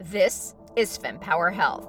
This is FemPower Health.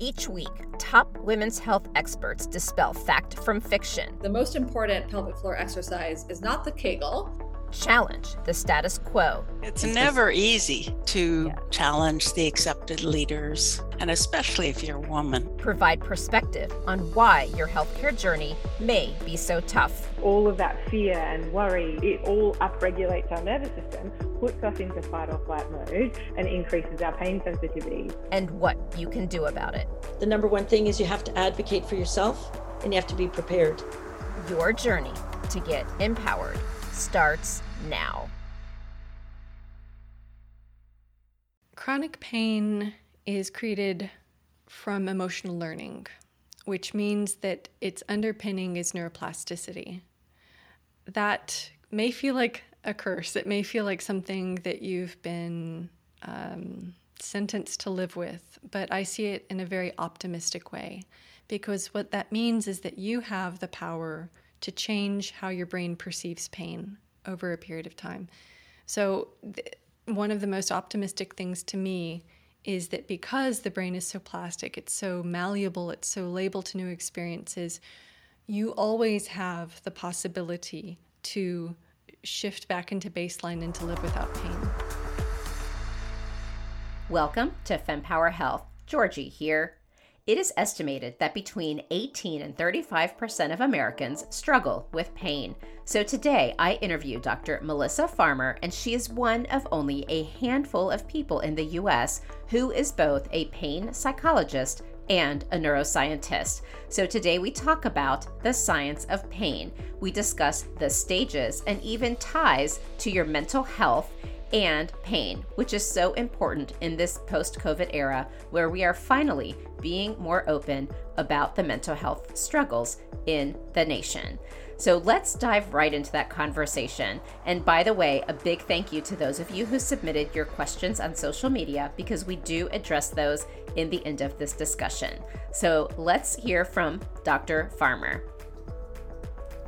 Each week, top women's health experts dispel fact from fiction. The most important pelvic floor exercise is not the Kegel, challenge the status quo. It's never easy to yeah. challenge the accepted leaders, and especially if you're a woman. Provide perspective on why your healthcare journey may be so tough. All of that fear and worry, it all upregulates our nervous system, puts us into fight or flight mode, and increases our pain sensitivity. And what you can do about it. The number one thing is you have to advocate for yourself and you have to be prepared. Your journey to get empowered starts now. Chronic pain is created from emotional learning, which means that its underpinning is neuroplasticity. That may feel like a curse. It may feel like something that you've been um, sentenced to live with, but I see it in a very optimistic way because what that means is that you have the power to change how your brain perceives pain over a period of time. So, th- one of the most optimistic things to me is that because the brain is so plastic, it's so malleable, it's so labile to new experiences, you always have the possibility to shift back into baseline and to live without pain. Welcome to FemPower Health. Georgie here. It is estimated that between 18 and 35% of Americans struggle with pain. So today I interview Dr. Melissa Farmer, and she is one of only a handful of people in the US who is both a pain psychologist and a neuroscientist. So today we talk about the science of pain. We discuss the stages and even ties to your mental health and pain, which is so important in this post COVID era where we are finally being more open about the mental health struggles in the nation. So let's dive right into that conversation. And by the way, a big thank you to those of you who submitted your questions on social media because we do address those in the end of this discussion. So let's hear from Dr. Farmer.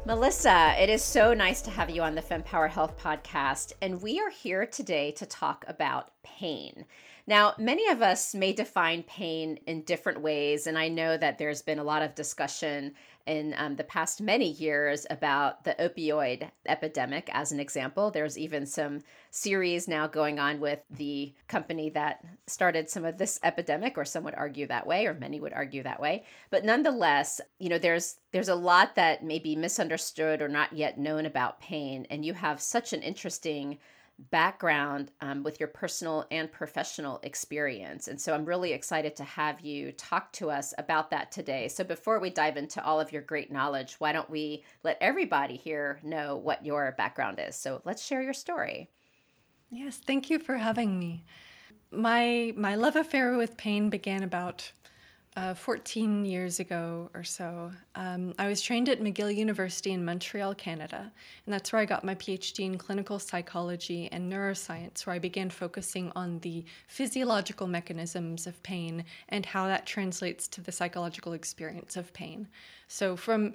Melissa, it is so nice to have you on the FemPower Health podcast. And we are here today to talk about pain. Now, many of us may define pain in different ways, and I know that there's been a lot of discussion in um, the past many years about the opioid epidemic, as an example. There's even some series now going on with the company that started some of this epidemic, or some would argue that way, or many would argue that way. But nonetheless, you know, there's there's a lot that may be misunderstood or not yet known about pain, and you have such an interesting background um, with your personal and professional experience. And so I'm really excited to have you talk to us about that today. So before we dive into all of your great knowledge, why don't we let everybody here know what your background is? So let's share your story. Yes, thank you for having me. My my love affair with pain began about uh, 14 years ago or so, um, I was trained at McGill University in Montreal, Canada, and that's where I got my PhD in clinical psychology and neuroscience, where I began focusing on the physiological mechanisms of pain and how that translates to the psychological experience of pain. So, from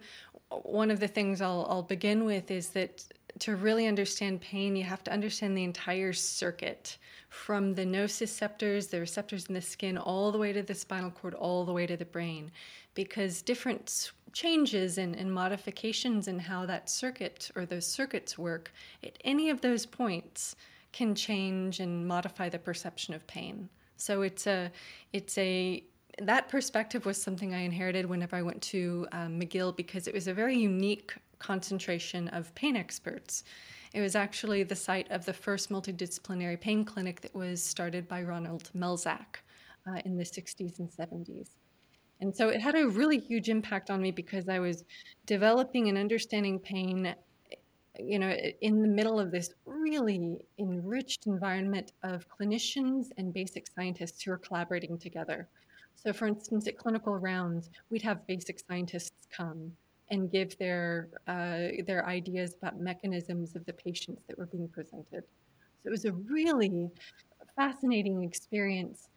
one of the things I'll, I'll begin with is that to really understand pain, you have to understand the entire circuit from the nociceptors, the receptors in the skin, all the way to the spinal cord, all the way to the brain, because different changes and, and modifications in how that circuit or those circuits work at any of those points can change and modify the perception of pain. So it's a, it's a, that perspective was something I inherited whenever I went to um, McGill because it was a very unique concentration of pain experts. It was actually the site of the first multidisciplinary pain clinic that was started by Ronald Melzack uh, in the 60s and 70s. And so it had a really huge impact on me because I was developing and understanding pain, you know, in the middle of this really enriched environment of clinicians and basic scientists who are collaborating together. So, for instance, at clinical rounds, we'd have basic scientists come and give their uh, their ideas about mechanisms of the patients that were being presented. So it was a really fascinating experience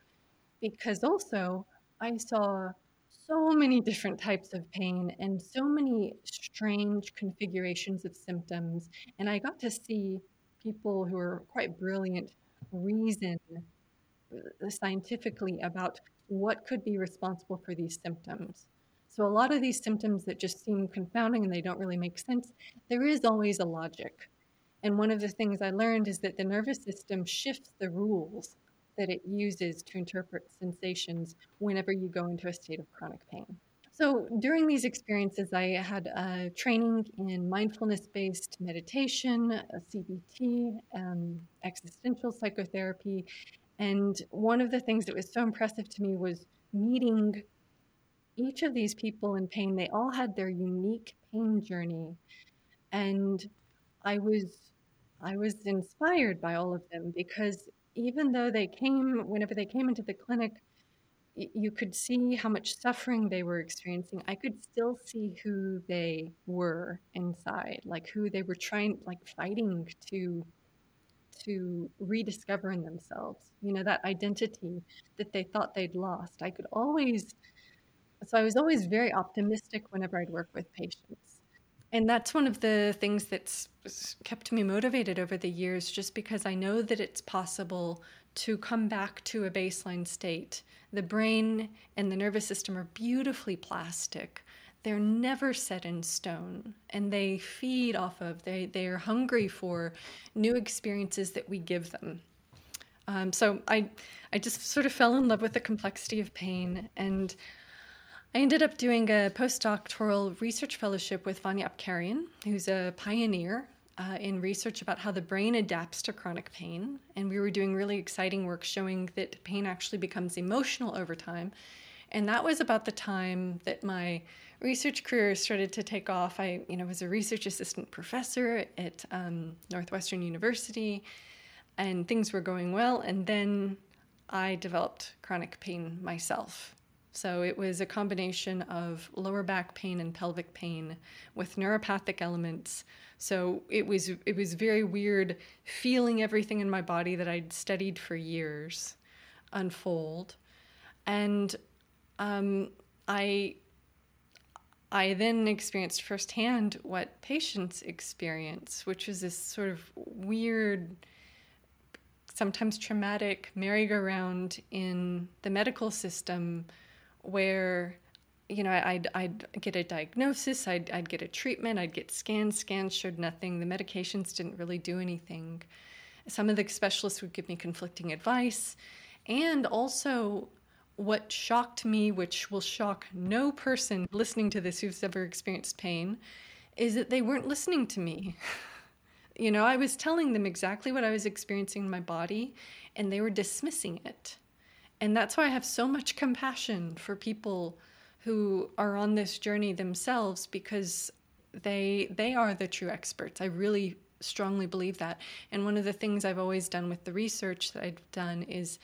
because also I saw so many different types of pain and so many strange configurations of symptoms, and I got to see people who were quite brilliant reason uh, scientifically about what could be responsible for these symptoms. So, a lot of these symptoms that just seem confounding and they don't really make sense, there is always a logic. And one of the things I learned is that the nervous system shifts the rules that it uses to interpret sensations whenever you go into a state of chronic pain. So during these experiences, I had uh, training in mindfulness based meditation, CBT, um, existential psychotherapy. And one of the things that was so impressive to me was meeting each of these people in pain. They all had their unique pain journey. And I was I was inspired by all of them because even though they came, whenever they came into the clinic, you could see how much suffering they were experiencing. I could still see who they were inside, like who they were trying, like fighting to to rediscover in themselves. You know, that identity that they thought they'd lost. I could always, so I was always very optimistic whenever I'd work with patients. And that's one of the things that's kept me motivated over the years, just because I know that it's possible to come back to a baseline state. The brain and the nervous system are beautifully plastic. They're never set in stone and they feed off of, they, they are hungry for new experiences that we give them. Um, so I, I just sort of fell in love with the complexity of pain and I ended up doing a postdoctoral research fellowship with Vania Apkarian, who's a pioneer uh, in research about how the brain adapts to chronic pain. And we were doing really exciting work showing that pain actually becomes emotional over time. And that was about the time that my research career started to take off. I, you know, was a research assistant professor at um, Northwestern University, and things were going well. And then I developed chronic pain myself. So it was a combination of lower back pain and pelvic pain with neuropathic elements. So it was it was very weird feeling everything in my body that I'd studied for years unfold, and um, I I then experienced firsthand what patients experience, which is this sort of weird, sometimes traumatic merry-go-round in the medical system where you know, I'd, I'd get a diagnosis, I'd, I'd get a treatment, I'd get scans. Scans showed nothing. The medications didn't really do anything. Some of the specialists would give me conflicting advice. And also, what shocked me, which will shock no person listening to this who's ever experienced pain, is that they weren't listening to me. you know, I was telling them exactly what I was experiencing in my body, and they were dismissing it. And that's why I have so much compassion for people who are on this journey themselves because they they are the true experts. I really strongly believe that. And one of the things I've always done with the research that I've done is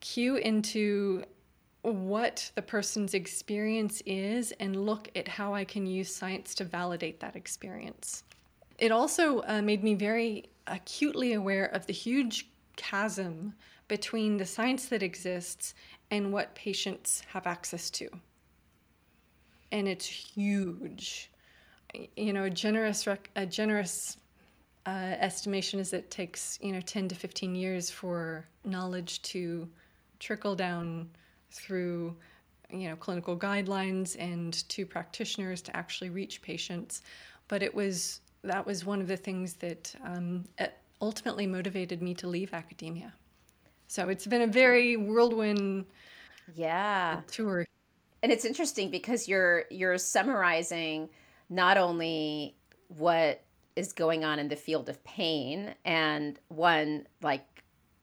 cue into what the person's experience is and look at how I can use science to validate that experience. It also uh, made me very acutely aware of the huge chasm between the science that exists and what patients have access to and it's huge. You know, a generous rec- a generous uh, estimation is it takes you know 10 to 15 years for knowledge to trickle down through you know clinical guidelines and to practitioners to actually reach patients. But it was that was one of the things that um, ultimately motivated me to leave academia. So it's been a very whirlwind yeah. tour. And it's interesting because you're you're summarizing not only what is going on in the field of pain and one like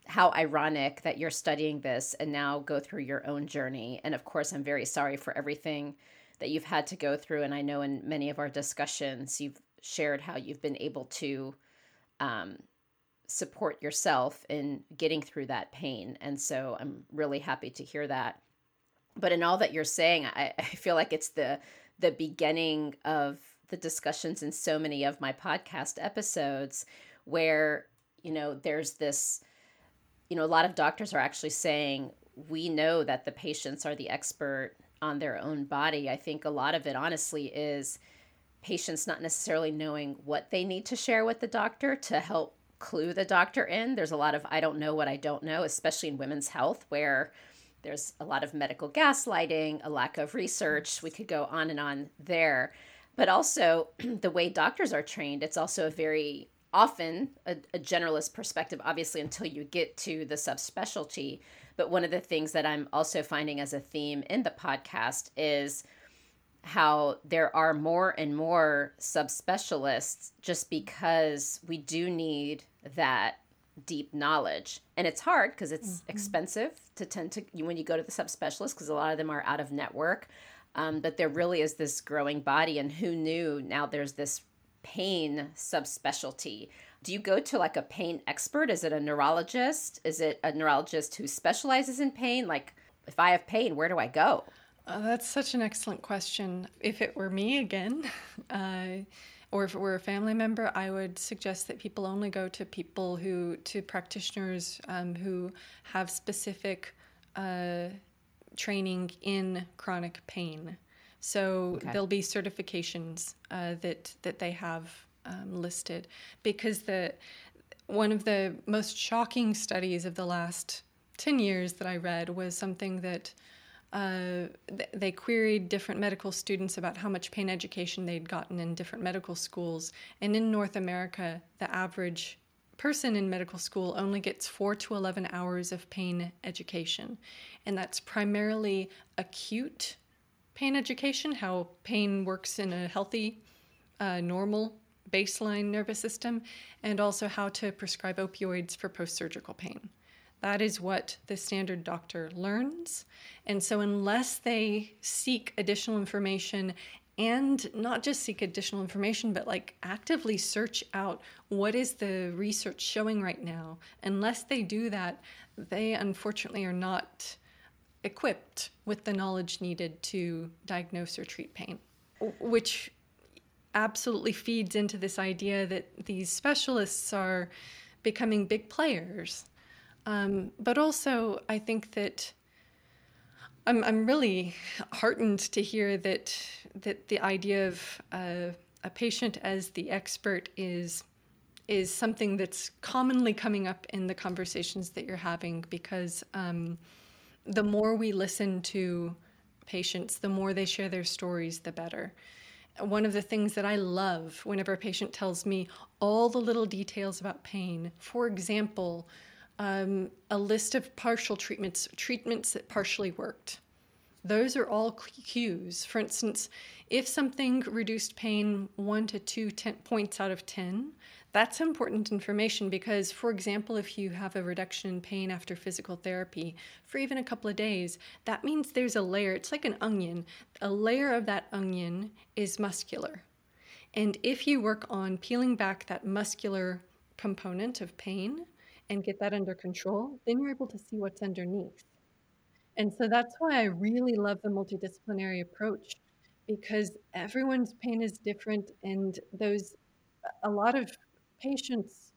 how ironic that you're studying this and now go through your own journey. And of course i'm very sorry for everything that you've had to go through. And i know in many of our discussions you've shared how you've been able to um, support yourself in getting through that pain. And so i'm really happy to hear that. But in all that you're saying I, I feel like it's the the beginning of the discussions in so many of my podcast episodes where you know there's this you know a lot of doctors are actually saying we know that the patients are the expert on their own body. I think a lot of it honestly is patients not necessarily knowing what they need to share with the doctor to help clue the doctor in. There's a lot of I don't know what I don't know, especially in women's health, where there's a lot of medical gaslighting, a lack of research. We could go on and on there. But also, the way doctors are trained, it's also a very often a, a generalist perspective, obviously, until you get to the subspecialty. But one of the things that I'm also finding as a theme in the podcast is how there are more and more subspecialists just because we do need that deep knowledge. And it's hard because it's mm-hmm. expensive to tend to when you go to the subspecialist because a lot of them are out of network. Um, but there really is this growing body and who knew now there's this pain subspecialty? Do you go to like a pain expert? Is it a neurologist? Is it a neurologist who specializes in pain? Like if i have pain where do i go uh, that's such an excellent question. If it were me again, uh, or if it were a family member, I would suggest that people only go to people who, to practitioners um, who have specific uh, training in chronic pain. So okay. there'll be certifications uh, that that they have um, listed because the one of the most shocking studies of the last 10 years that I read was something that uh, they queried different medical students about how much pain education they'd gotten in different medical schools. And in North America, the average person in medical school only gets 4 to 11 hours of pain education. And that's primarily acute pain education, how pain works in a healthy, uh, normal baseline nervous system, and also how to prescribe opioids for post surgical pain. That is what the standard doctor learns. And so, unless they seek additional information and not just seek additional information, but like actively search out what is the research showing right now, unless they do that, they unfortunately are not equipped with the knowledge needed to diagnose or treat pain, which absolutely feeds into this idea that these specialists are becoming big players um, but also, I think that I'm, I'm really heartened to hear that that the idea of uh, a patient as the expert is is something that's commonly coming up in the conversations that you're having because um, the more we listen to patients, the more they share their stories, the better. One of the things that I love whenever a patient tells me all the little details about pain, for example, um, a list of partial treatments, treatments that partially worked. Those are all cues. For instance, if something reduced pain one to two ten points out of 10, that's important information because, for example, if you have a reduction in pain after physical therapy for even a couple of days, that means there's a layer, it's like an onion. A layer of that onion is muscular. And if you work on peeling back that muscular component of pain, and get that under control, then you're able to see what's underneath. And so that's why I really love the multidisciplinary approach because everyone's pain is different and those a lot of patients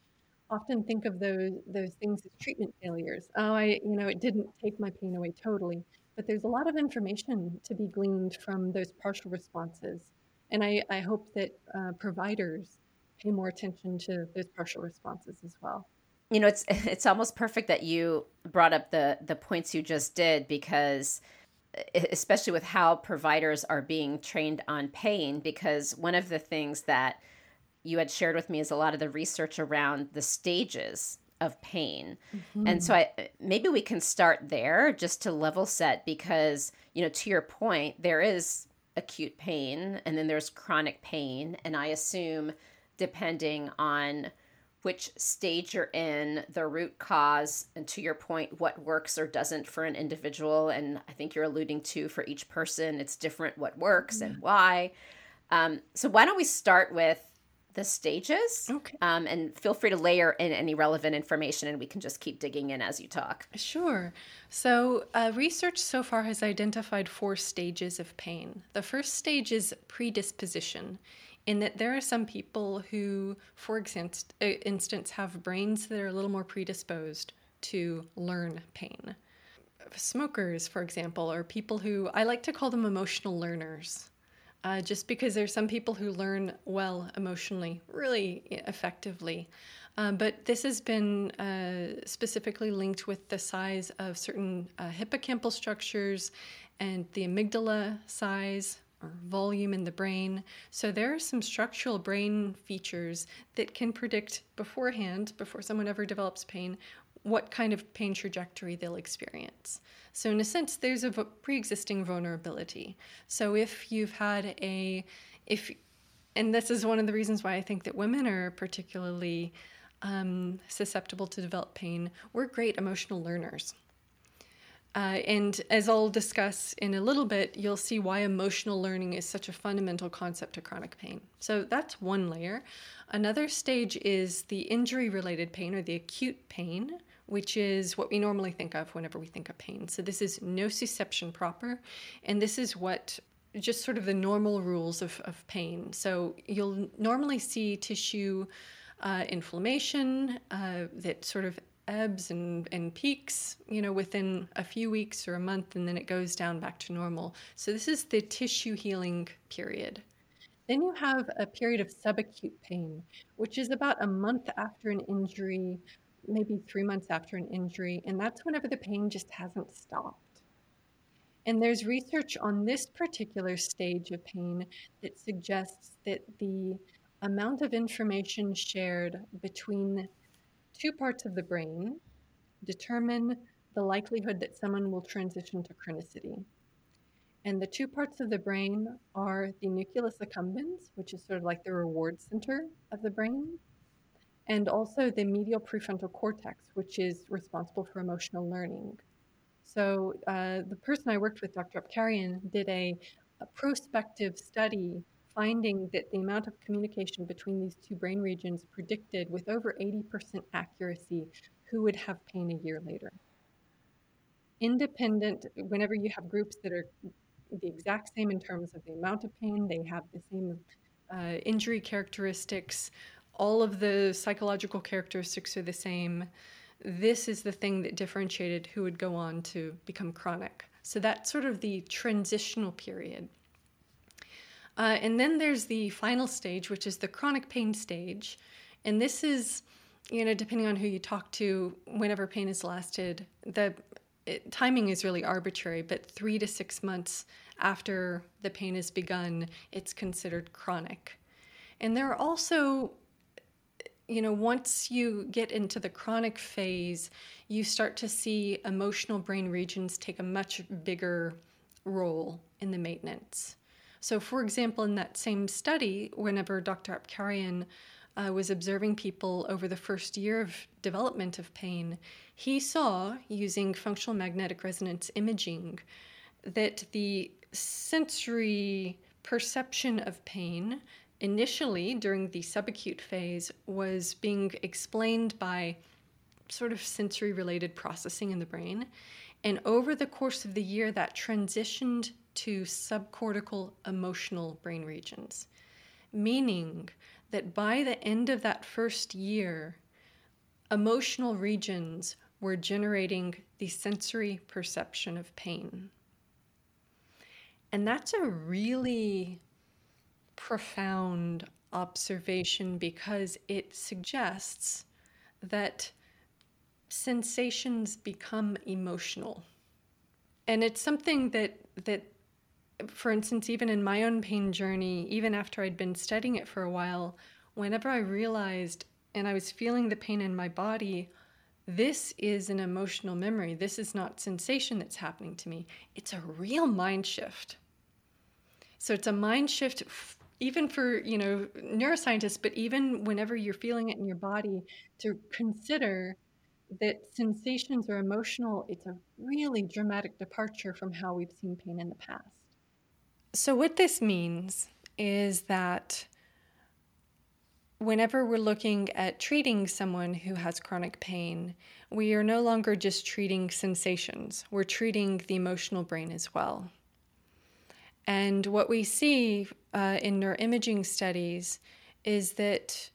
often think of those those things as treatment failures. Oh, I you know, it didn't take my pain away totally. But there's a lot of information to be gleaned from those partial responses. And I, I hope that uh, providers pay more attention to those partial responses as well you know it's it's almost perfect that you brought up the the points you just did because especially with how providers are being trained on pain because one of the things that you had shared with me is a lot of the research around the stages of pain. Mm-hmm. And so I maybe we can start there just to level set because you know to your point there is acute pain and then there's chronic pain and I assume depending on which stage you're in, the root cause, and to your point, what works or doesn't for an individual. And I think you're alluding to for each person, it's different what works and why. Um, so, why don't we start with the stages? Okay. Um, and feel free to layer in any relevant information, and we can just keep digging in as you talk. Sure. So, uh, research so far has identified four stages of pain. The first stage is predisposition in that there are some people who, for instance, have brains that are a little more predisposed to learn pain. Smokers, for example, are people who I like to call them emotional learners. Uh, just because there's some people who learn well emotionally, really effectively. Um, but this has been uh, specifically linked with the size of certain uh, hippocampal structures and the amygdala size or volume in the brain. So there are some structural brain features that can predict beforehand, before someone ever develops pain, what kind of pain trajectory they'll experience. So, in a sense, there's a pre existing vulnerability. So, if you've had a, if, and this is one of the reasons why I think that women are particularly um, susceptible to develop pain, we're great emotional learners. Uh, and as I'll discuss in a little bit, you'll see why emotional learning is such a fundamental concept to chronic pain. So that's one layer. Another stage is the injury related pain or the acute pain, which is what we normally think of whenever we think of pain. So this is nociception proper, and this is what just sort of the normal rules of, of pain. So you'll normally see tissue uh, inflammation uh, that sort of ebbs and, and peaks, you know, within a few weeks or a month, and then it goes down back to normal. So this is the tissue healing period. Then you have a period of subacute pain, which is about a month after an injury, maybe three months after an injury, and that's whenever the pain just hasn't stopped. And there's research on this particular stage of pain that suggests that the amount of information shared between two parts of the brain determine the likelihood that someone will transition to chronicity. And the two parts of the brain are the nucleus accumbens, which is sort of like the reward center of the brain, and also the medial prefrontal cortex, which is responsible for emotional learning. So, uh, the person I worked with, Dr. Apkarian, did a, a prospective study finding that the amount of communication between these two brain regions predicted with over 80% accuracy who would have pain a year later. Independent, whenever you have groups that are the exact same in terms of the amount of pain, they have the same uh, injury characteristics, all of the psychological characteristics are the same. This is the thing that differentiated who would go on to become chronic. So that's sort of the transitional period. Uh, and then there's the final stage, which is the chronic pain stage. And this is, you know, depending on who you talk to, whenever pain has lasted, the it, timing is really arbitrary, but three to six months after the pain has begun, it's considered chronic. And there are also, you know, once you get into the chronic phase, you start to see emotional brain regions take a much bigger role in the maintenance. So, for example, in that same study, whenever Dr. Apkarian uh, was observing people over the first year of development of pain, he saw, using functional magnetic resonance imaging, that the sensory perception of pain initially during the subacute phase was being explained by sort of sensory related processing in the brain. And over the course of the year, that transitioned to subcortical emotional brain regions, meaning that by the end of that first year, emotional regions were generating the sensory perception of pain. And that's a really profound observation because it suggests that sensations become emotional. And it's something that, that for instance, even in my own pain journey, even after I'd been studying it for a while, whenever I realized and I was feeling the pain in my body, this is an emotional memory. This is not sensation that's happening to me. It's a real mind shift. So it's a mind shift even for, you know, neuroscientists, but even whenever you're feeling it in your body to consider that sensations are emotional, it's a really dramatic departure from how we've seen pain in the past. So, what this means is that whenever we're looking at treating someone who has chronic pain, we are no longer just treating sensations, we're treating the emotional brain as well. And what we see uh, in neuroimaging studies is that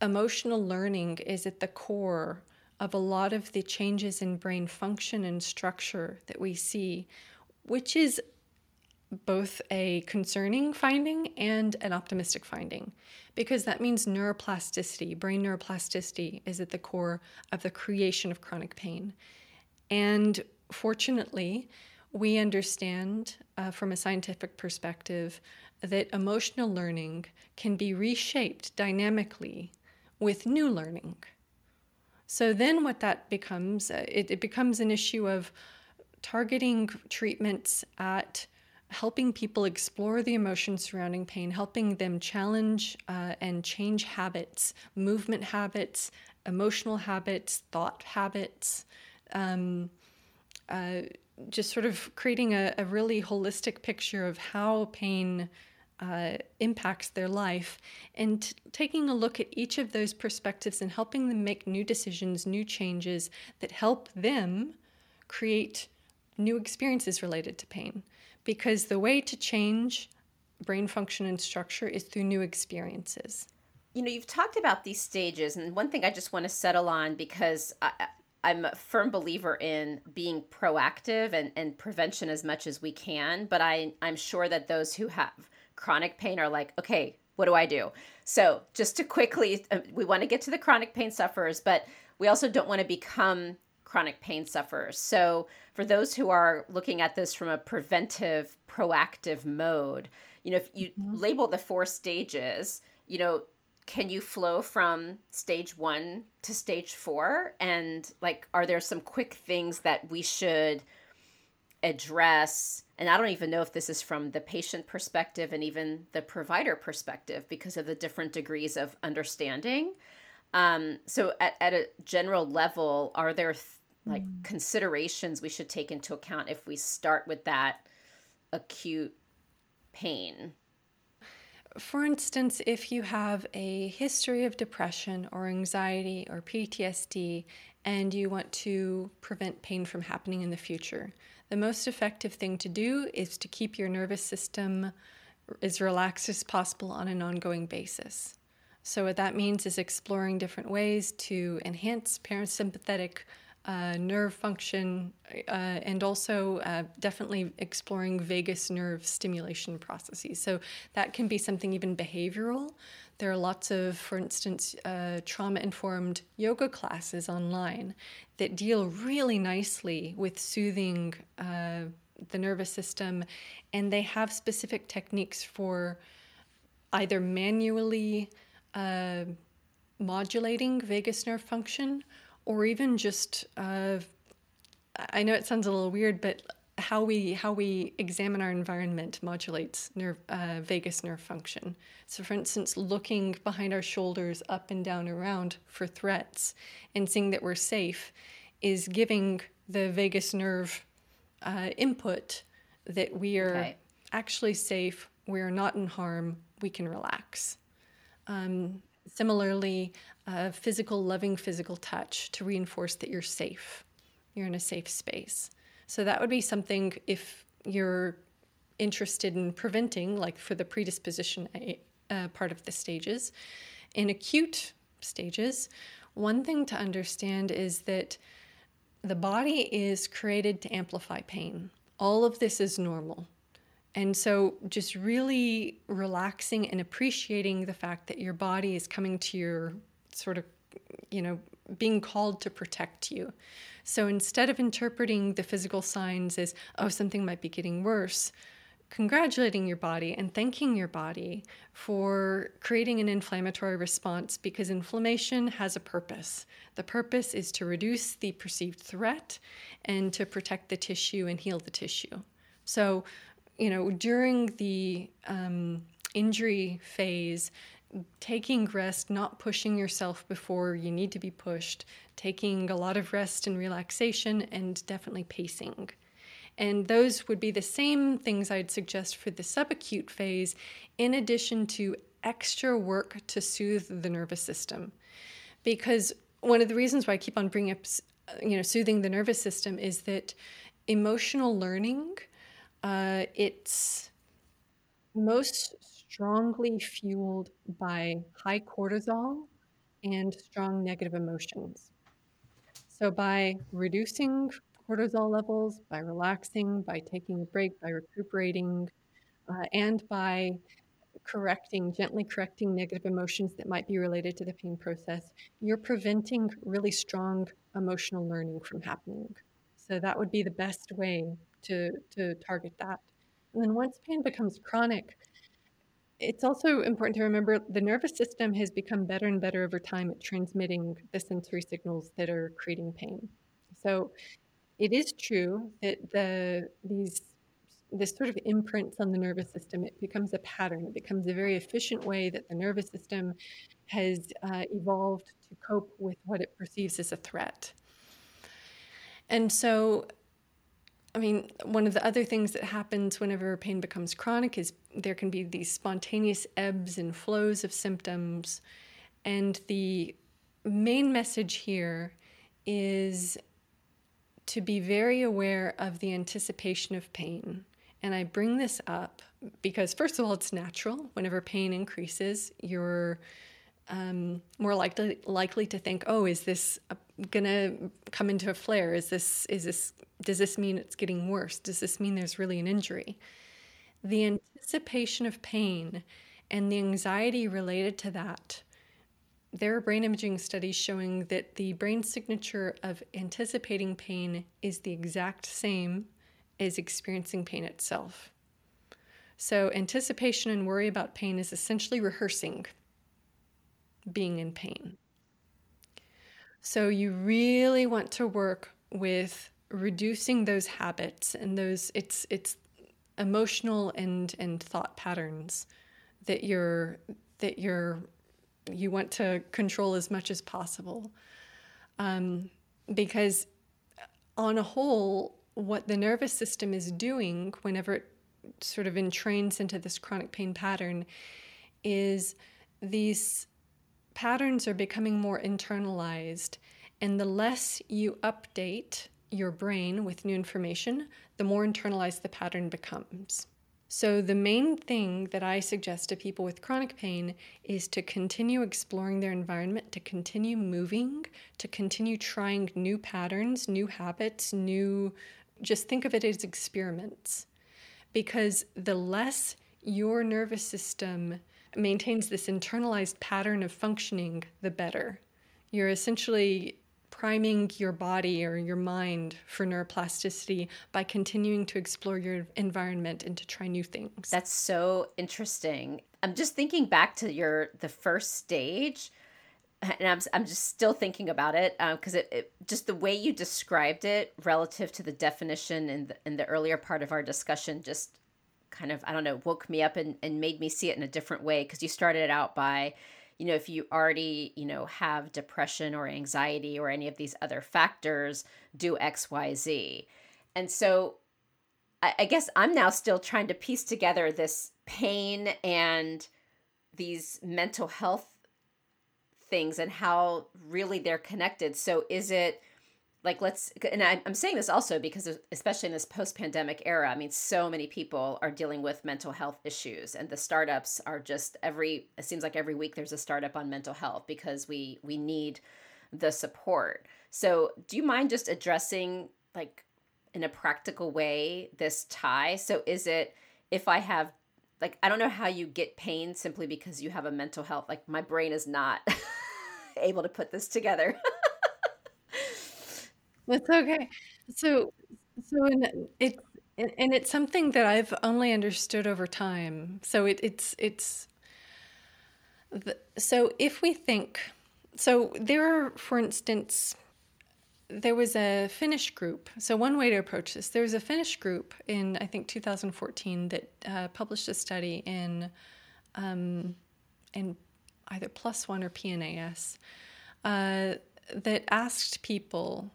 emotional learning is at the core of a lot of the changes in brain function and structure that we see, which is both a concerning finding and an optimistic finding because that means neuroplasticity, brain neuroplasticity, is at the core of the creation of chronic pain. And fortunately, we understand uh, from a scientific perspective that emotional learning can be reshaped dynamically with new learning. So then, what that becomes, uh, it, it becomes an issue of targeting treatments at helping people explore the emotions surrounding pain, helping them challenge uh, and change habits, movement habits, emotional habits, thought habits, um, uh, just sort of creating a, a, really holistic picture of how pain uh, impacts their life and t- taking a look at each of those perspectives and helping them make new decisions, new changes that help them create new experiences related to pain. Because the way to change brain function and structure is through new experiences. You know, you've talked about these stages, and one thing I just want to settle on because I, I'm a firm believer in being proactive and, and prevention as much as we can. But I, I'm sure that those who have chronic pain are like, okay, what do I do? So, just to quickly, uh, we want to get to the chronic pain sufferers, but we also don't want to become chronic pain sufferers. So, for those who are looking at this from a preventive, proactive mode, you know, if you mm-hmm. label the four stages, you know, can you flow from stage one to stage four? And like, are there some quick things that we should address and i don't even know if this is from the patient perspective and even the provider perspective because of the different degrees of understanding um, so at, at a general level are there th- like mm. considerations we should take into account if we start with that acute pain for instance, if you have a history of depression or anxiety or PTSD and you want to prevent pain from happening in the future, the most effective thing to do is to keep your nervous system as relaxed as possible on an ongoing basis. So, what that means is exploring different ways to enhance parasympathetic uh, nerve function uh, and also uh, definitely exploring vagus nerve stimulation processes. So, that can be something even behavioral. There are lots of, for instance, uh, trauma informed yoga classes online that deal really nicely with soothing uh, the nervous system, and they have specific techniques for either manually uh, modulating vagus nerve function or even just uh, I know it sounds a little weird, but how we how we examine our environment modulates nerve uh, vagus nerve function. So, for instance, looking behind our shoulders, up and down, around for threats, and seeing that we're safe, is giving the vagus nerve uh, input that we are okay. actually safe, we are not in harm, we can relax. Um, similarly, uh, physical, loving physical touch to reinforce that you're safe, you're in a safe space. So that would be something if you're interested in preventing, like for the predisposition uh, part of the stages. In acute stages, one thing to understand is that the body is created to amplify pain. All of this is normal. And so, just really relaxing and appreciating the fact that your body is coming to your sort of, you know, being called to protect you. So instead of interpreting the physical signs as, oh, something might be getting worse, congratulating your body and thanking your body for creating an inflammatory response because inflammation has a purpose. The purpose is to reduce the perceived threat and to protect the tissue and heal the tissue. So, you know, during the um, injury phase, taking rest, not pushing yourself before you need to be pushed, taking a lot of rest and relaxation, and definitely pacing. And those would be the same things I'd suggest for the subacute phase, in addition to extra work to soothe the nervous system. Because one of the reasons why I keep on bringing up, you know, soothing the nervous system is that emotional learning, uh, it's most strongly fueled by high cortisol and strong negative emotions. So, by reducing cortisol levels, by relaxing, by taking a break, by recuperating, uh, and by correcting, gently correcting negative emotions that might be related to the pain process, you're preventing really strong emotional learning from happening. So that would be the best way to, to target that. And then once pain becomes chronic, it's also important to remember the nervous system has become better and better over time at transmitting the sensory signals that are creating pain. So it is true that the these this sort of imprints on the nervous system it becomes a pattern it becomes a very efficient way that the nervous system has uh, evolved to cope with what it perceives as a threat and so I mean, one of the other things that happens whenever pain becomes chronic is there can be these spontaneous ebbs and flows of symptoms. And the main message here is to be very aware of the anticipation of pain. And I bring this up because, first of all, it's natural. Whenever pain increases, you're um, more likely likely to think, "Oh, is this gonna come into a flare? Is this is this does this mean it's getting worse? Does this mean there's really an injury?" The anticipation of pain and the anxiety related to that. There are brain imaging studies showing that the brain signature of anticipating pain is the exact same as experiencing pain itself. So, anticipation and worry about pain is essentially rehearsing being in pain. So you really want to work with reducing those habits and those it's it's emotional and and thought patterns that you're that you're you want to control as much as possible. Um, because on a whole what the nervous system is doing whenever it sort of entrains into this chronic pain pattern is these patterns are becoming more internalized, and the less you update your brain with new information, the more internalized the pattern becomes. So, the main thing that I suggest to people with chronic pain is to continue exploring their environment, to continue moving, to continue trying new patterns, new habits, new, just think of it as experiments. Because the less your nervous system maintains this internalized pattern of functioning, the better. You're essentially priming your body or your mind for neuroplasticity by continuing to explore your environment and to try new things. That's so interesting. I'm just thinking back to your the first stage and I'm, I'm just still thinking about it because um, it, it, just the way you described it relative to the definition in the, in the earlier part of our discussion just kind of i don't know woke me up and, and made me see it in a different way because you started out by you know if you already you know have depression or anxiety or any of these other factors do xyz and so I, I guess i'm now still trying to piece together this pain and these mental health things and how really they're connected. So is it like let's and I, am saying this also because especially in this post-pandemic era i mean so many people are dealing with mental health issues and the startups are just every it seems like every week there's a startup on mental health because we we need the support. So do you mind just addressing like in a practical way this tie? So is it if i have like i don't know how you get pain simply because you have a mental health like my brain is not able to put this together That's okay. So, so in, it and it's something that I've only understood over time. So it, it's it's the, so if we think so there are for instance there was a Finnish group. So one way to approach this, there was a Finnish group in I think 2014 that uh, published a study in um, in either One or PNAS uh, that asked people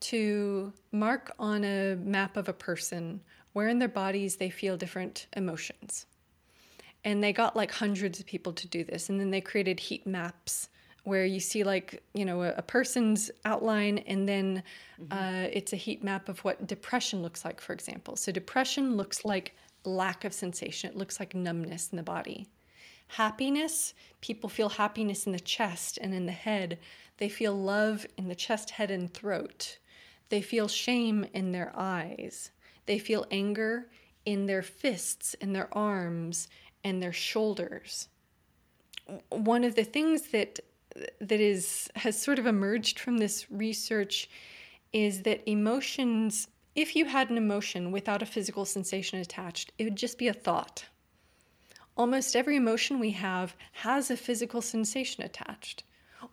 to mark on a map of a person where in their bodies they feel different emotions. And they got like hundreds of people to do this. And then they created heat maps where you see like, you know, a, a person's outline and then mm-hmm. uh, it's a heat map of what depression looks like, for example. So depression looks like lack of sensation, it looks like numbness in the body. Happiness, people feel happiness in the chest and in the head. They feel love in the chest, head, and throat. They feel shame in their eyes. They feel anger in their fists, in their arms, and their shoulders. One of the things that that is has sort of emerged from this research is that emotions if you had an emotion without a physical sensation attached, it would just be a thought. Almost every emotion we have has a physical sensation attached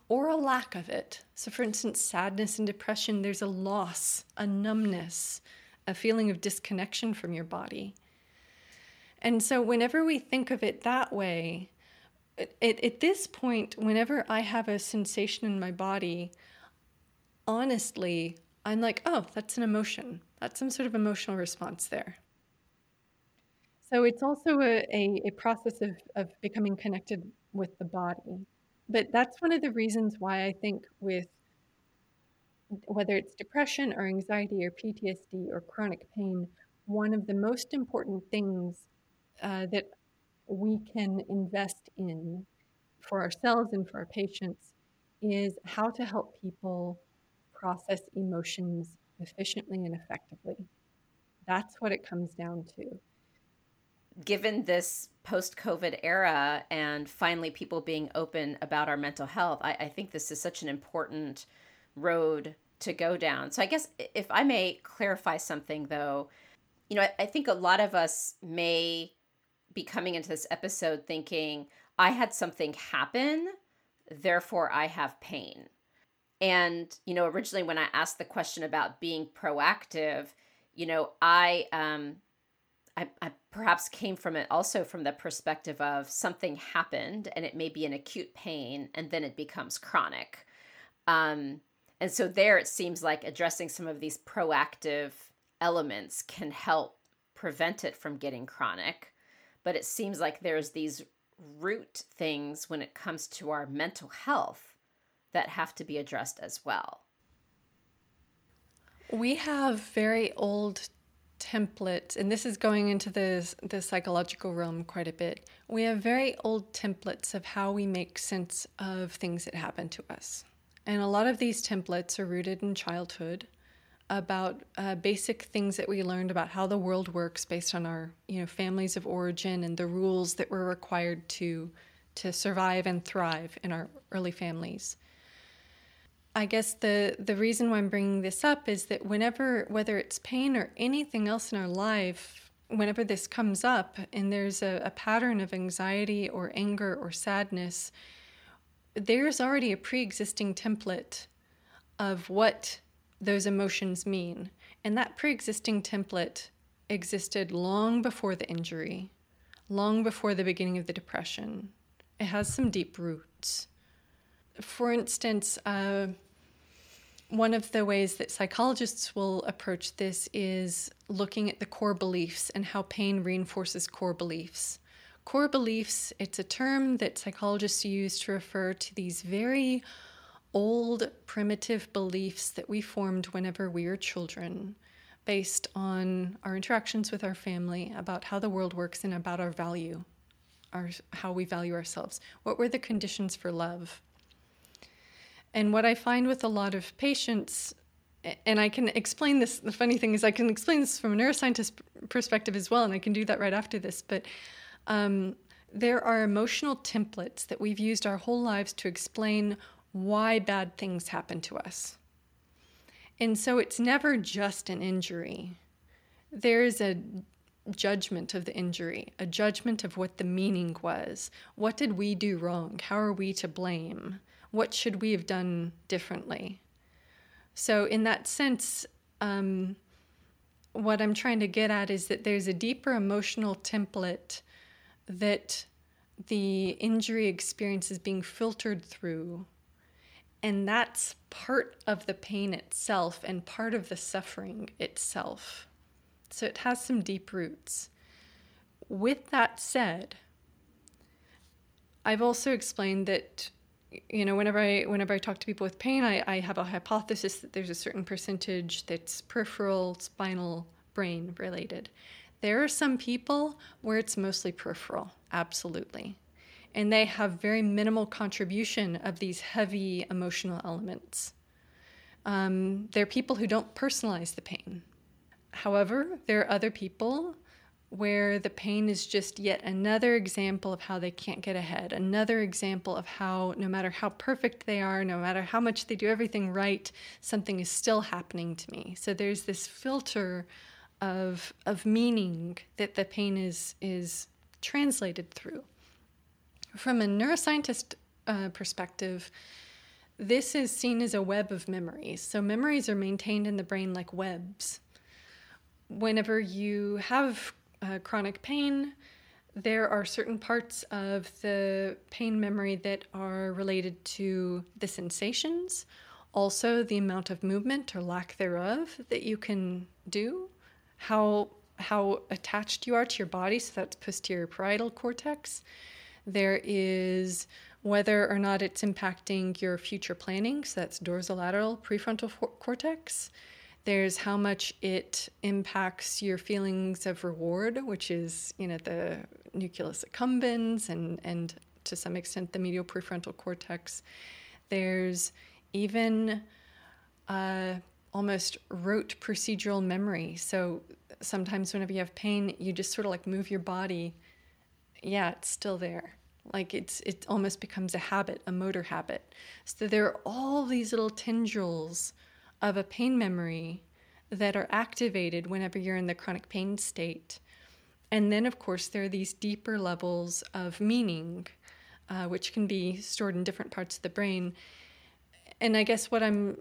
or a lack of it. So, for instance, sadness and depression, there's a loss, a numbness, a feeling of disconnection from your body. And so, whenever we think of it that way, at, at this point, whenever I have a sensation in my body, honestly, I'm like, oh, that's an emotion. That's some sort of emotional response there. So it's also a, a, a process of, of becoming connected with the body. But that's one of the reasons why I think with whether it's depression or anxiety or PTSD or chronic pain, one of the most important things uh, that we can invest in for ourselves and for our patients is how to help people process emotions efficiently and effectively. That's what it comes down to given this post COVID era and finally people being open about our mental health, I, I, think this is such an important road to go down. So, I guess if I may clarify something though, you know, I, I think a lot of us may be coming into this episode thinking, I had something happen, therefore I have pain. And, you know, originally when I asked the question about being proactive, you know, I um I, I perhaps came from it also from the perspective of something happened and it may be an acute pain and then it becomes chronic. Um, and so there it seems like addressing some of these proactive elements can help prevent it from getting chronic. But it seems like there's these root things when it comes to our mental health that have to be addressed as well. We have very old template, and this is going into the, the psychological realm quite a bit. We have very old templates of how we make sense of things that happen to us. And a lot of these templates are rooted in childhood about uh, basic things that we learned about how the world works based on our you know families of origin and the rules that we're required to to survive and thrive in our early families. I guess the the reason why I'm bringing this up is that whenever whether it's pain or anything else in our life, whenever this comes up and there's a, a pattern of anxiety or anger or sadness, there's already a pre-existing template of what those emotions mean. And that pre-existing template existed long before the injury, long before the beginning of the depression. It has some deep roots. For instance, uh, one of the ways that psychologists will approach this is looking at the core beliefs and how pain reinforces core beliefs. Core beliefs, it's a term that psychologists use to refer to these very old, primitive beliefs that we formed whenever we were children, based on our interactions with our family, about how the world works, and about our value, our, how we value ourselves. What were the conditions for love? And what I find with a lot of patients, and I can explain this, the funny thing is, I can explain this from a neuroscientist perspective as well, and I can do that right after this. But um, there are emotional templates that we've used our whole lives to explain why bad things happen to us. And so it's never just an injury. There's a judgment of the injury, a judgment of what the meaning was. What did we do wrong? How are we to blame? What should we have done differently? So, in that sense, um, what I'm trying to get at is that there's a deeper emotional template that the injury experience is being filtered through. And that's part of the pain itself and part of the suffering itself. So it has some deep roots. With that said, I've also explained that you know, whenever I whenever I talk to people with pain, I, I have a hypothesis that there's a certain percentage that's peripheral, spinal, brain related. There are some people where it's mostly peripheral, absolutely. And they have very minimal contribution of these heavy emotional elements. Um, there are people who don't personalize the pain. However, there are other people where the pain is just yet another example of how they can't get ahead, another example of how, no matter how perfect they are, no matter how much they do everything right, something is still happening to me. So there's this filter of, of meaning that the pain is, is translated through. From a neuroscientist uh, perspective, this is seen as a web of memories. So memories are maintained in the brain like webs. Whenever you have uh, chronic pain, there are certain parts of the pain memory that are related to the sensations, also the amount of movement or lack thereof that you can do, how how attached you are to your body, so that's posterior parietal cortex. There is whether or not it's impacting your future planning, so that's dorsolateral prefrontal cortex. There's how much it impacts your feelings of reward, which is, you know, the nucleus accumbens and, and to some extent the medial prefrontal cortex. There's even uh, almost rote procedural memory. So sometimes whenever you have pain, you just sort of like move your body. Yeah, it's still there. Like it's it almost becomes a habit, a motor habit. So there are all these little tendrils of a pain memory that are activated whenever you're in the chronic pain state. And then, of course, there are these deeper levels of meaning, uh, which can be stored in different parts of the brain. And I guess what I'm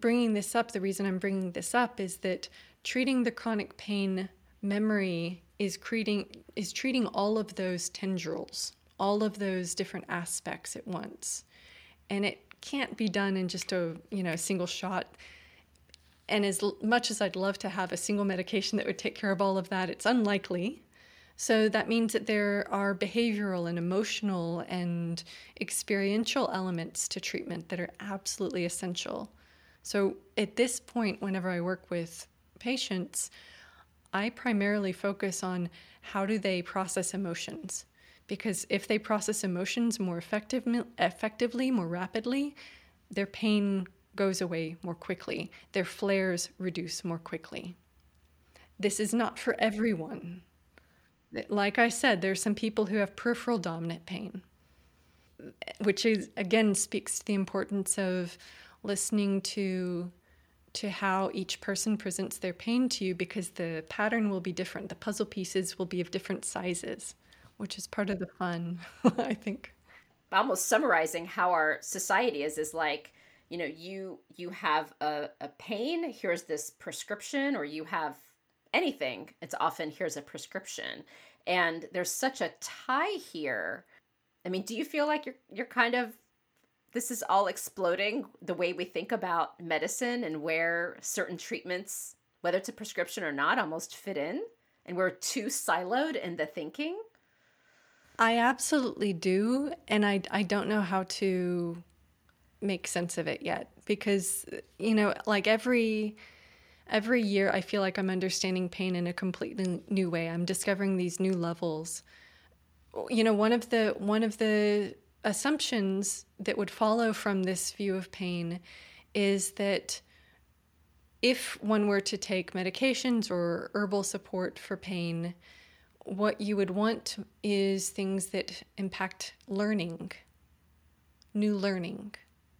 bringing this up, the reason I'm bringing this up is that treating the chronic pain memory is treating is treating all of those tendrils, all of those different aspects at once. And it can't be done in just a you know single shot and as much as I'd love to have a single medication that would take care of all of that, it's unlikely. So that means that there are behavioral and emotional and experiential elements to treatment that are absolutely essential. So at this point, whenever I work with patients, I primarily focus on how do they process emotions because if they process emotions more effective, effectively, more rapidly, their pain goes away more quickly, their flares reduce more quickly. This is not for everyone. Like I said, there's some people who have peripheral dominant pain, which is again speaks to the importance of listening to to how each person presents their pain to you because the pattern will be different. The puzzle pieces will be of different sizes which is part of the fun, I think. Almost summarizing how our society is is like, you know, you you have a, a pain, here's this prescription, or you have anything, it's often here's a prescription. And there's such a tie here. I mean, do you feel like you're you're kind of this is all exploding the way we think about medicine and where certain treatments, whether it's a prescription or not, almost fit in? And we're too siloed in the thinking? I absolutely do. And I, I don't know how to make sense of it yet because, you know, like every every year I feel like I'm understanding pain in a completely new way. I'm discovering these new levels. You know, one of the one of the assumptions that would follow from this view of pain is that if one were to take medications or herbal support for pain, what you would want is things that impact learning, new learning,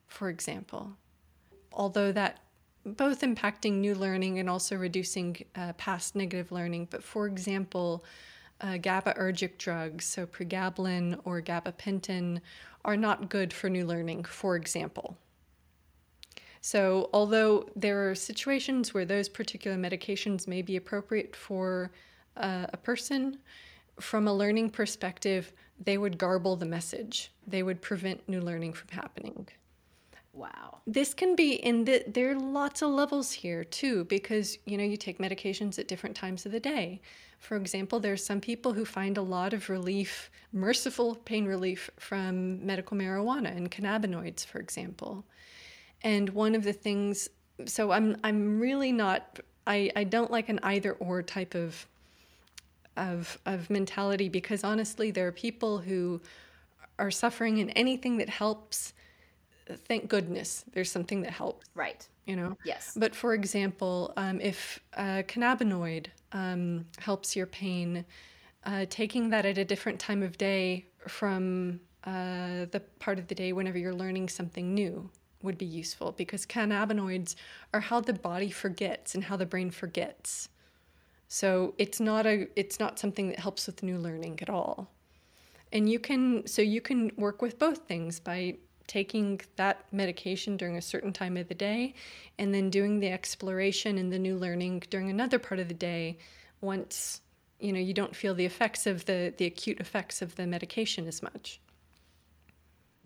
for example. Although that both impacting new learning and also reducing uh, past negative learning, but for example, uh, GABAergic drugs, so pregabalin or gabapentin, are not good for new learning, for example. So, although there are situations where those particular medications may be appropriate for uh, a person, from a learning perspective, they would garble the message. They would prevent new learning from happening. Wow. This can be in the there are lots of levels here too because you know you take medications at different times of the day. For example, there's some people who find a lot of relief, merciful pain relief from medical marijuana and cannabinoids, for example. And one of the things so I'm I'm really not I, I don't like an either or type of of of mentality because honestly there are people who are suffering and anything that helps thank goodness there's something that helps. Right. You know? Yes. But for example, um, if a cannabinoid um, helps your pain, uh, taking that at a different time of day from uh, the part of the day whenever you're learning something new would be useful because cannabinoids are how the body forgets and how the brain forgets. So it's not a it's not something that helps with new learning at all. And you can so you can work with both things by taking that medication during a certain time of the day and then doing the exploration and the new learning during another part of the day once you know you don't feel the effects of the the acute effects of the medication as much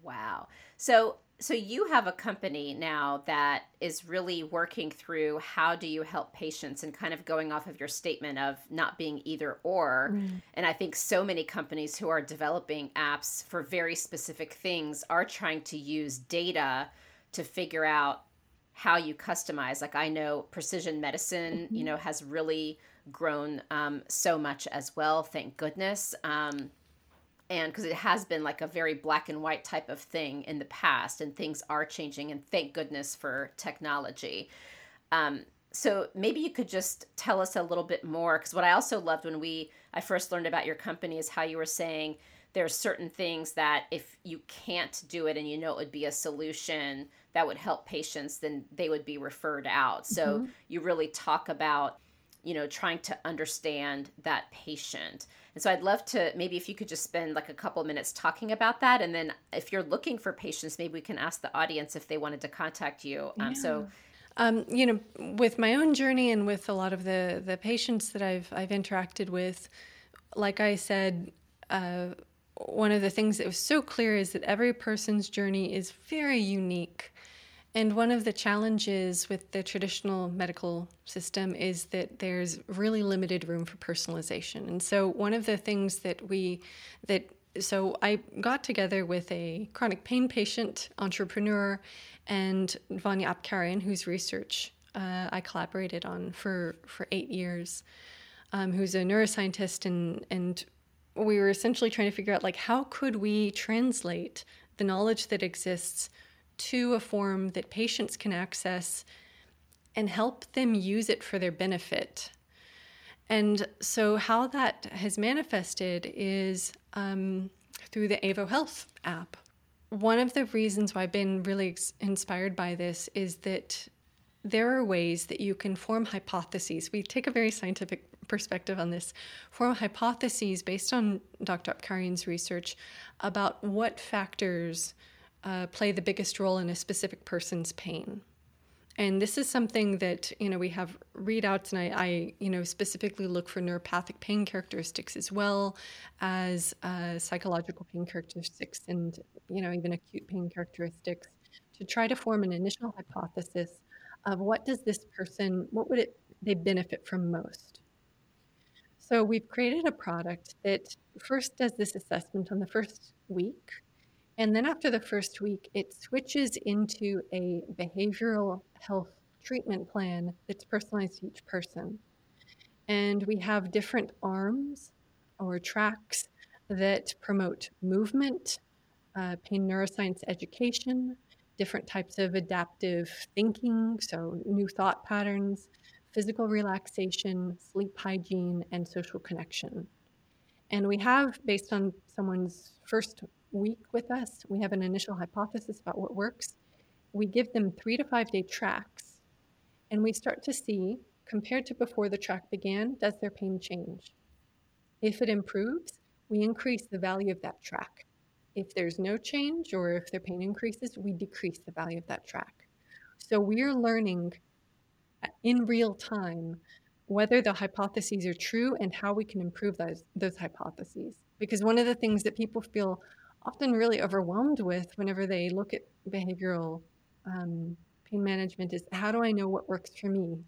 wow so so you have a company now that is really working through how do you help patients and kind of going off of your statement of not being either or mm. and i think so many companies who are developing apps for very specific things are trying to use data to figure out how you customize like i know precision medicine mm-hmm. you know has really grown um, so much as well thank goodness um, and because it has been like a very black and white type of thing in the past and things are changing and thank goodness for technology um, so maybe you could just tell us a little bit more because what i also loved when we i first learned about your company is how you were saying there's certain things that if you can't do it and you know it would be a solution that would help patients then they would be referred out so mm-hmm. you really talk about you know trying to understand that patient. And so i'd love to maybe if you could just spend like a couple minutes talking about that and then if you're looking for patients maybe we can ask the audience if they wanted to contact you. Um, so um, you know with my own journey and with a lot of the the patients that i've i've interacted with like i said uh, one of the things that was so clear is that every person's journey is very unique and one of the challenges with the traditional medical system is that there's really limited room for personalization. And so one of the things that we that so I got together with a chronic pain patient entrepreneur and Vania Apkarian, whose research uh, I collaborated on for for eight years, um, who's a neuroscientist, and and we were essentially trying to figure out like how could we translate the knowledge that exists to a form that patients can access and help them use it for their benefit. And so, how that has manifested is um, through the Avo Health app. One of the reasons why I've been really inspired by this is that there are ways that you can form hypotheses. We take a very scientific perspective on this, form hypotheses based on Dr. Apkarian's research about what factors uh, play the biggest role in a specific person's pain. And this is something that, you know, we have readouts, and I, I you know, specifically look for neuropathic pain characteristics as well as uh, psychological pain characteristics and, you know, even acute pain characteristics to try to form an initial hypothesis of what does this person, what would it, they benefit from most. So we've created a product that first does this assessment on the first week and then after the first week, it switches into a behavioral health treatment plan that's personalized to each person. And we have different arms or tracks that promote movement, uh, pain neuroscience education, different types of adaptive thinking, so new thought patterns, physical relaxation, sleep hygiene, and social connection. And we have, based on someone's first week with us. We have an initial hypothesis about what works. We give them three to five day tracks, and we start to see, compared to before the track began, does their pain change? If it improves, we increase the value of that track. If there's no change or if their pain increases, we decrease the value of that track. So we're learning uh, in real time whether the hypotheses are true and how we can improve those, those hypotheses. Because one of the things that people feel often really overwhelmed with whenever they look at behavioral um, pain management is how do I know what works for me?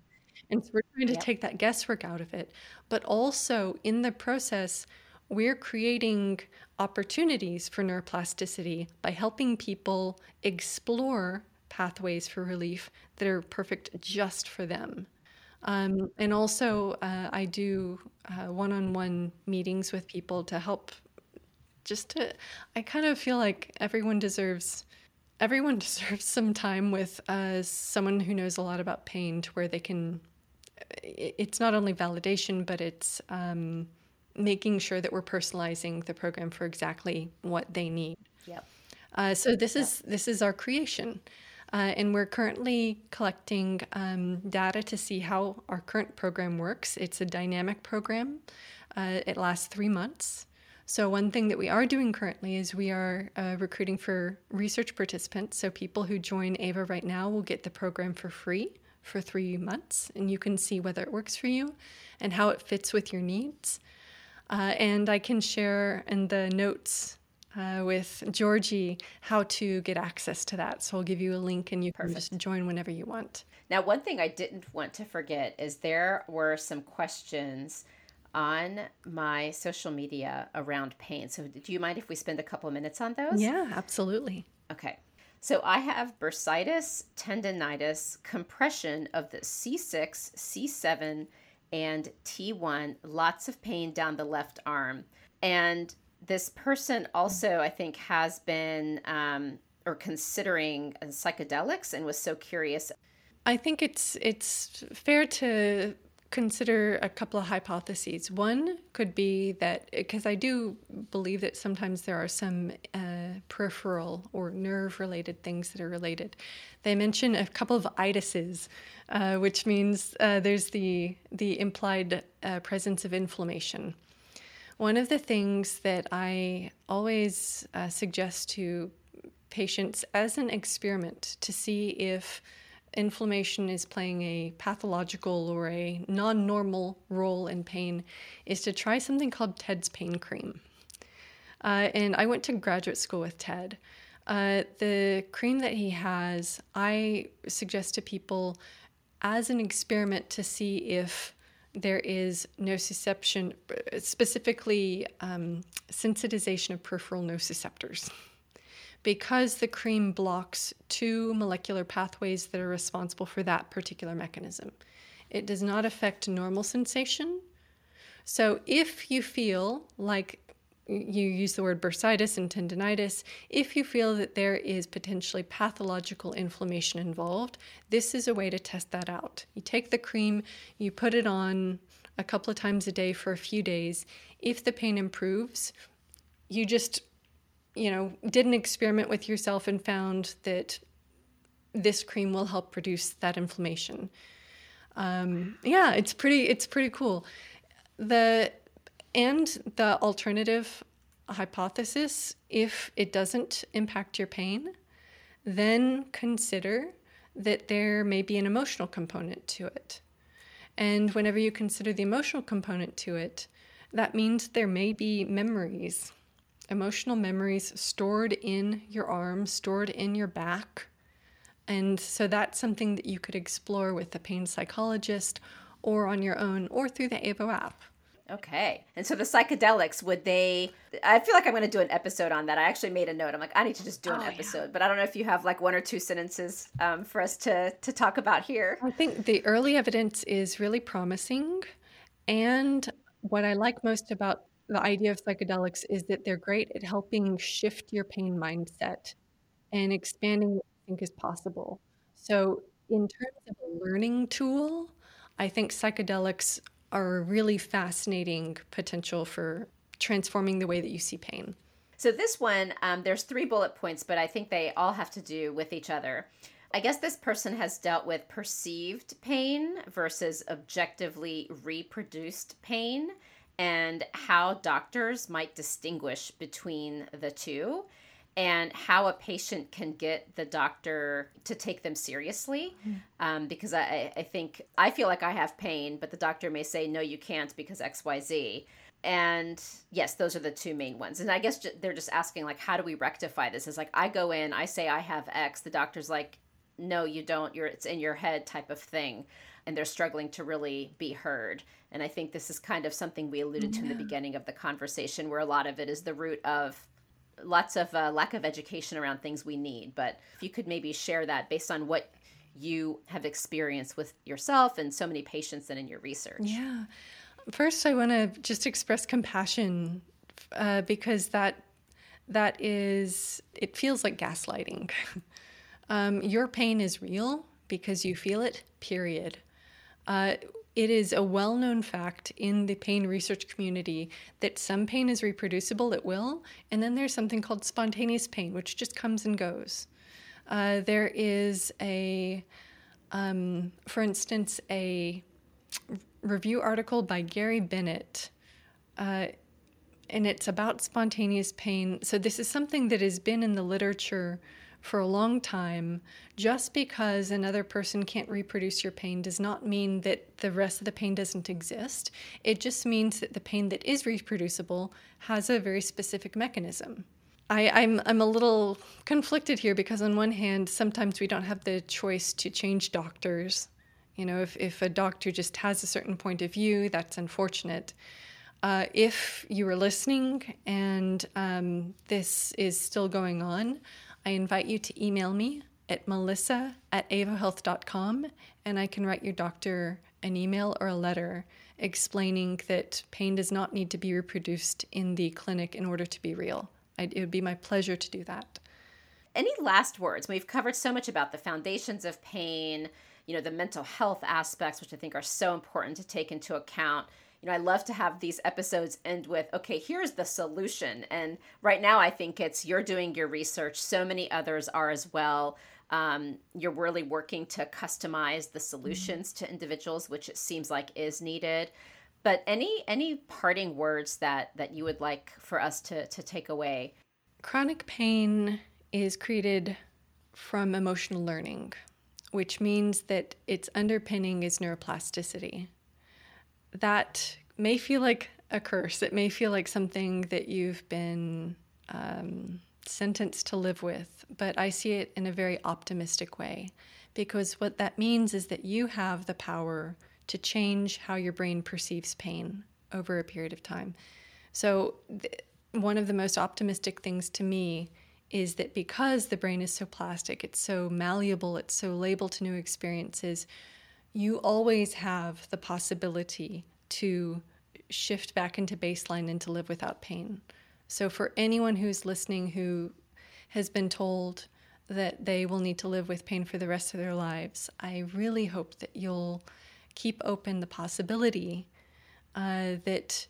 And so we're trying to yep. take that guesswork out of it. But also in the process, we're creating opportunities for neuroplasticity by helping people explore pathways for relief that are perfect just for them. Um, and also, uh, I do one on one meetings with people to help just to, I kind of feel like everyone deserves everyone deserves some time with uh, someone who knows a lot about pain to where they can. It's not only validation, but it's um, making sure that we're personalizing the program for exactly what they need. Yep. Uh, so this is this is our creation, uh, and we're currently collecting um, data to see how our current program works. It's a dynamic program. Uh, it lasts three months. So one thing that we are doing currently is we are uh, recruiting for research participants. So people who join Avo right now will get the program for free for three months, and you can see whether it works for you and how it fits with your needs. Uh, and I can share in the notes uh, with Georgie how to get access to that. So I'll give you a link and you Perfect. can just join whenever you want. Now, one thing I didn't want to forget is there were some questions on my social media around pain. So, do you mind if we spend a couple of minutes on those? Yeah, absolutely. Okay. So, I have bursitis, tendonitis, compression of the C6, C7, and T1, lots of pain down the left arm. And this person also, I think, has been um, or considering psychedelics and was so curious. I think it's it's fair to consider a couple of hypotheses. One could be that because I do believe that sometimes there are some uh, peripheral or nerve related things that are related. They mention a couple of itises, uh, which means uh, there's the the implied uh, presence of inflammation. One of the things that I always uh, suggest to patients as an experiment to see if inflammation is playing a pathological or a non normal role in pain is to try something called Ted's Pain Cream. Uh, and I went to graduate school with Ted. Uh, the cream that he has, I suggest to people as an experiment to see if there is nociception, specifically um, sensitization of peripheral nociceptors. Because the cream blocks two molecular pathways that are responsible for that particular mechanism, it does not affect normal sensation. So if you feel like you use the word bursitis and tendonitis. If you feel that there is potentially pathological inflammation involved, this is a way to test that out. You take the cream, you put it on a couple of times a day for a few days. If the pain improves, you just, you know, did an experiment with yourself and found that this cream will help reduce that inflammation. Um, yeah, it's pretty. It's pretty cool. The and the alternative hypothesis, if it doesn't impact your pain, then consider that there may be an emotional component to it. And whenever you consider the emotional component to it, that means there may be memories, emotional memories stored in your arms, stored in your back. And so that's something that you could explore with a pain psychologist or on your own or through the AVO app. Okay. And so the psychedelics, would they? I feel like I'm going to do an episode on that. I actually made a note. I'm like, I need to just do an oh, episode, yeah. but I don't know if you have like one or two sentences um, for us to to talk about here. I think the early evidence is really promising, and what I like most about the idea of psychedelics is that they're great at helping shift your pain mindset and expanding what you think is possible. So, in terms of a learning tool, I think psychedelics are a really fascinating potential for transforming the way that you see pain. So this one, um, there's three bullet points, but I think they all have to do with each other. I guess this person has dealt with perceived pain versus objectively reproduced pain and how doctors might distinguish between the two and how a patient can get the doctor to take them seriously. Mm. Um, because I, I think I feel like I have pain, but the doctor may say, no, you can't because XYZ. And yes, those are the two main ones. And I guess they're just asking, like, how do we rectify this? It's like I go in, I say I have X, the doctor's like, no, you don't. You're it's in your head type of thing. And they're struggling to really be heard. And I think this is kind of something we alluded yeah. to in the beginning of the conversation, where a lot of it is the root of lots of uh, lack of education around things we need. But if you could maybe share that based on what you have experienced with yourself and so many patients and in your research. Yeah. First, I want to just express compassion uh, because that that is, it feels like gaslighting. um, your pain is real because you feel it, period. Uh, it is a well known fact in the pain research community that some pain is reproducible at will, and then there's something called spontaneous pain, which just comes and goes. Uh, there is a, um, for instance, a review article by Gary Bennett, uh, and it's about spontaneous pain. So, this is something that has been in the literature for a long time, just because another person can't reproduce your pain does not mean that the rest of the pain doesn't exist. It just means that the pain that is reproducible has a very specific mechanism. I, am I'm, I'm a little conflicted here because on one hand, sometimes we don't have the choice to change doctors. You know, if, if a doctor just has a certain point of view, that's unfortunate. Uh, if you are listening and um, this is still going on, I invite you to email me at melissa at avohealth.com and I can write your doctor an email or a letter explaining that pain does not need to be reproduced in the clinic in order to be real. I, it would be my pleasure to do that. Any last words? We've covered so much about the foundations of pain, you know, the mental health aspects, which I think are so important to take into account you know, I love to have these episodes end with, okay, here's the solution. And right now, I think it's you're doing your research. So many others are as well. Um, you're really working to customize the solutions to individuals, which it seems like is needed. But any any parting words that that you would like for us to to take away? Chronic pain is created from emotional learning, which means that its underpinning is neuroplasticity that may feel like a curse. It may feel like something that you've been um, sentenced to live with, but I see it in a very optimistic way because what that means is that you have the power to change how your brain perceives pain over a period of time. So, th- one of the most optimistic things to me is that because the brain is so plastic, it's so malleable, it's so labile to new experiences, you always have the possibility to shift back into baseline and to live without pain. So, for anyone who's listening who has been told that they will need to live with pain for the rest of their lives, I really hope that you'll keep open the possibility uh, that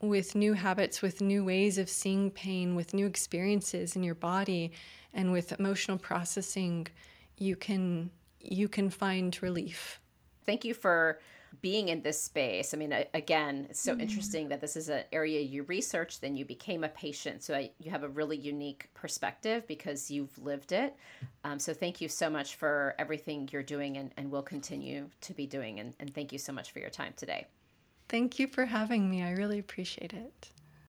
with new habits, with new ways of seeing pain, with new experiences in your body, and with emotional processing, you can you can find relief thank you for being in this space. I mean, again, it's so mm-hmm. interesting that this is an area you researched, then you became a patient. So I, you have a really unique perspective because you've lived it. Um, so thank you so much for everything you're doing and, and will continue to be doing. And, and thank you so much for your time today. Thank you for having me. I really appreciate it.